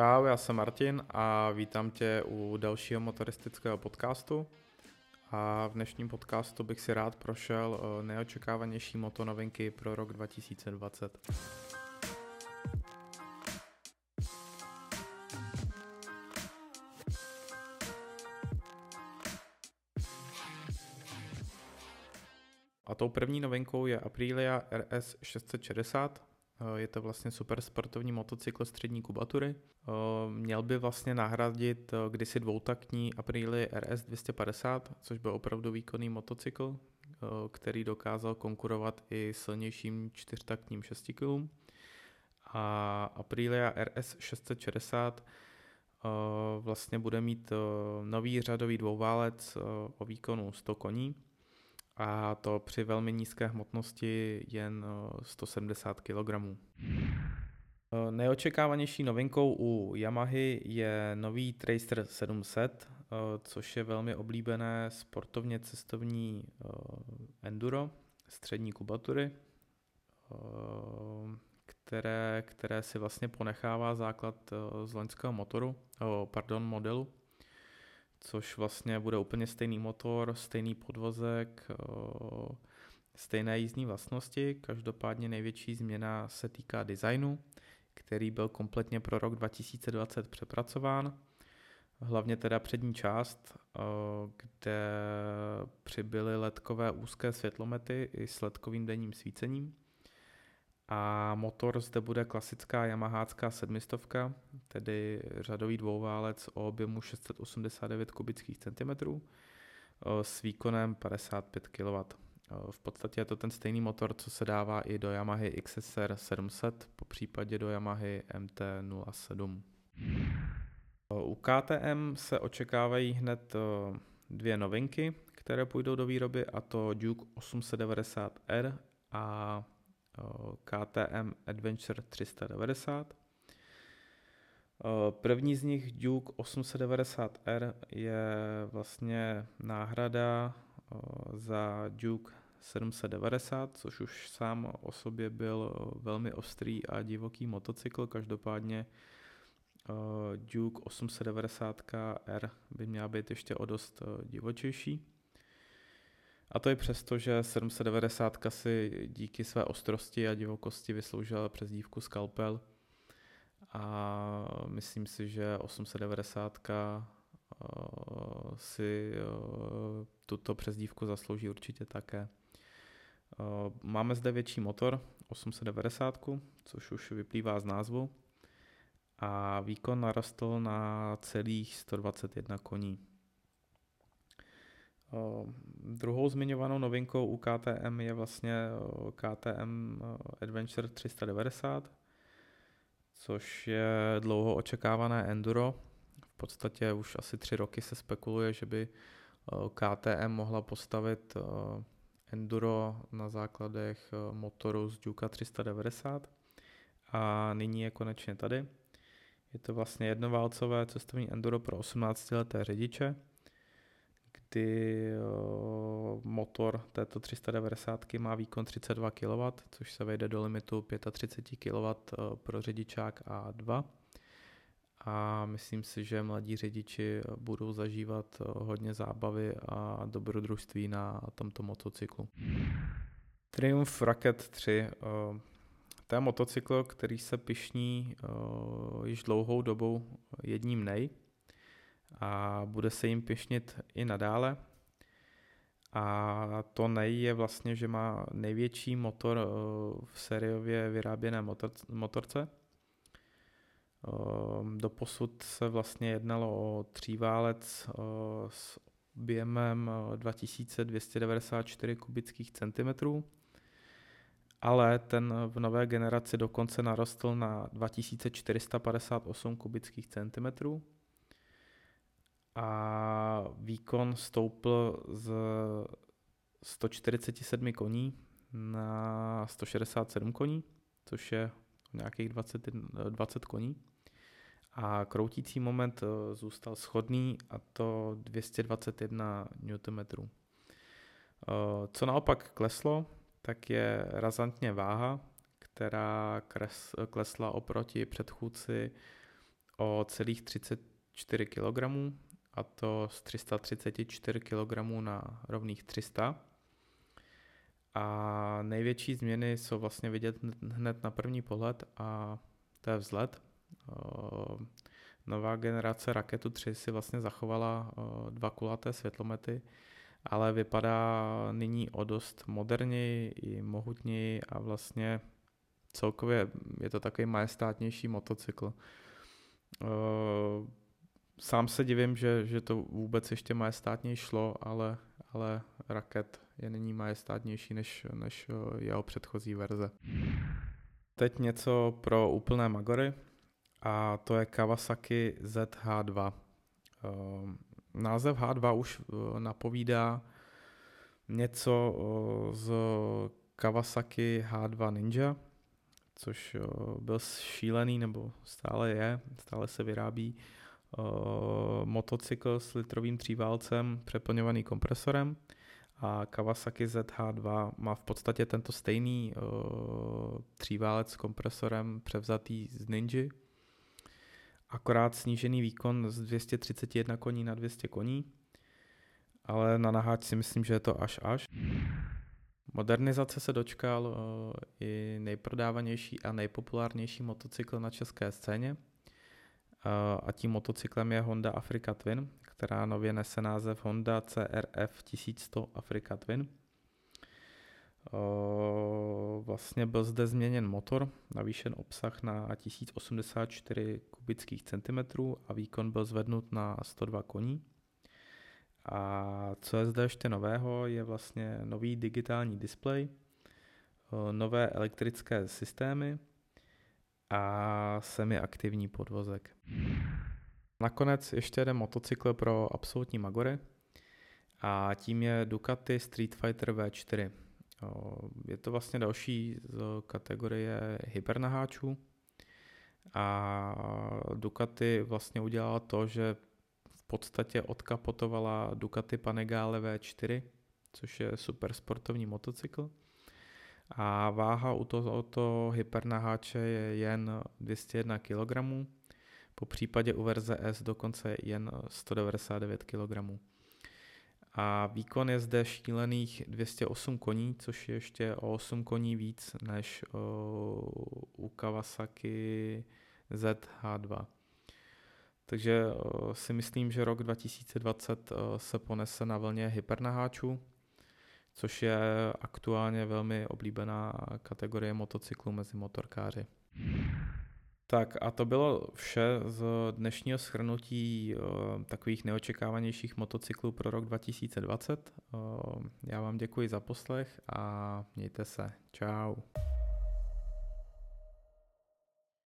Čau, já jsem Martin a vítám tě u dalšího motoristického podcastu. A v dnešním podcastu bych si rád prošel eh, neočekávanější motonovinky pro rok 2020. A tou první novinkou je Aprilia RS 660, Eh, je to vlastně super sportovní motocykl střední kubatury. Eh, měl by vlastně nahradit eh, kdysi dvoutaktní Aprilia RS 250, což byl opravdu výkonný motocykl, který dokázal konkurovat i silnějším čtyřtaktním šestikylům. A Aprilia RS 660 vlastně bude mít nový řadový dvouválec o výkonu 100 koní, a to při velmi nízké hmotnosti jen 170 kg. Eh, nejočekávanější novinkou u Yamahy je nový Tracer 700, eh, což je velmi oblíbené sportovně cestovní eh, enduro střední kubatury, které, které si vlastně ponechává základ z loňského motoru, pardon, modelu což vlastně bude úplně stejný motor, stejný podvozek, stejné jízdní vlastnosti. Každopádně největší změna se týká designu, který byl kompletně pro rok 2020 přepracován. Hlavně teda přední část, kde přibyly ledkové úzké světlomety i s ledkovým denním svícením a motor zde bude klasická Yamahácká sedmistovka, tedy řadový dvouválec o objemu 689 kubických centimetrů s výkonem 55 kW. V podstatě je to ten stejný motor, co se dává i do Yamahy XSR 700, po případě do Yamahy MT-07. U KTM se očekávají hned dvě novinky, které půjdou do výroby, a to Duke 890R a KTM Adventure 390. První z nich Duke 890R je vlastně náhrada za Duke 790, což už sám o sobě byl velmi ostrý a divoký motocykl. Každopádně Duke 890R by měla být ještě o dost divočejší. A to je přesto, že 790 si díky své ostrosti a divokosti vysloužila přezdívku Skalpel a myslím si, že 890 eh, si eh, tuto přezdívku zaslouží určitě také. Eh, máme zde větší motor 890, což už vyplývá z názvu a výkon narostl na celých 121 koní. Druhou zmiňovanou novinkou u KTM je vlastně KTM Adventure 390, což je dlouho očekávané enduro. V podstatě už asi tři roky se spekuluje, že by KTM mohla postavit enduro na základech motoru z Duka 390 a nyní je konečně tady. Je to vlastně jednoválcové cestovní enduro pro 18 leté řidiče – kdy eh, motor této 390 má výkon 32 kW, což se vejde do limitu 35 kW eh, pro řidičák A2. A myslím si, že mladí řidiči budou zažívat eh, hodně zábavy a dobrodružství na tomto motocyklu. Triumph Rocket 3 to je motocykl, který se pišní již dlouhou dobou jedním nej a bude se jim pěšnit i nadále. A to nej je vlastně, že má největší motor eh, v sériově vyráběné motor, motorce. Eh, doposud se vlastně jednalo o tříválec eh, s objemem 2294 kubických centimetrů, ale ten v nové generaci dokonce narostl na 2458 kubických centimetrů a výkon stoupl z 147 koní na 167 koní, což je nějakých 20, 20 koní. A kroutící moment eh, zůstal schodný a to 221 Nm. Eh, co naopak kleslo, tak je razantně váha, která klesla oproti předchůdci o celých 34 kg, a to z 334 kg na rovných 300. A největší změny jsou vlastně vidět hned na první pohled a to je vzhled. Nová generace Raketu 3 si vlastně zachovala dva kulaté světlomety, ale vypadá nyní o dost moderněji i mohutněji a vlastně celkově je to takový majestátnější motocykl. Sám se divím, že, že to vůbec ještě majestátněji šlo, ale, ale Raket je nyní majestátnější než, než jeho předchozí verze. Teď něco pro úplné magory a to je Kawasaki ZH2. Název H2 už napovídá něco z Kawasaki H2 Ninja, což byl šílený, nebo stále je, stále se vyrábí motocykl s litrovým tříválcem přeplňovaný kompresorem a Kawasaki ZH2 má v podstatě tento stejný tříválec s kompresorem převzatý z Ninja, akorát snížený výkon z 231 koní na 200 koní, ale na naháč si myslím, že je to až až. Modernizace se dočkal uh, i nejprodávanější a nejpopulárnější motocykl na české scéně. Uh, a tím motocyklem je Honda Africa Twin, která nově nese název Honda CRF 1100 Africa Twin. Uh, vlastně byl zde změněn motor, navýšen obsah na 1084 kubických centimetrů a výkon byl zvednut na 102 koní. A co je zde ještě nového, je vlastně nový digitální displej, nové elektrické systémy a semiaktivní podvozek. Nakonec ještě jeden motocykl pro absolutní magory a tím je Ducati Street Fighter V4. Je to vlastně další z kategorie hypernaháčů a Ducati vlastně udělala to, že podstatě odkapotovala Ducati Panigale V4, což je super sportovní motocykl. A váha u tohoto hypernaháče je jen 201 kg, po případě u verze S dokonce jen 199 kg. A výkon je zde šílených 208 koní, což je ještě o 8 koní víc než u Kawasaki ZH2. Takže si myslím, že rok 2020 eh, se ponese na vlně hypernaháčů, což je aktuálně velmi oblíbená kategorie motocyklů mezi motorkáři. Tak a to bylo vše z dnešního schrnutí eh, takových neočekávanějších motocyklů pro rok 2020. Já vám děkuji za poslech a mějte se. Ciao.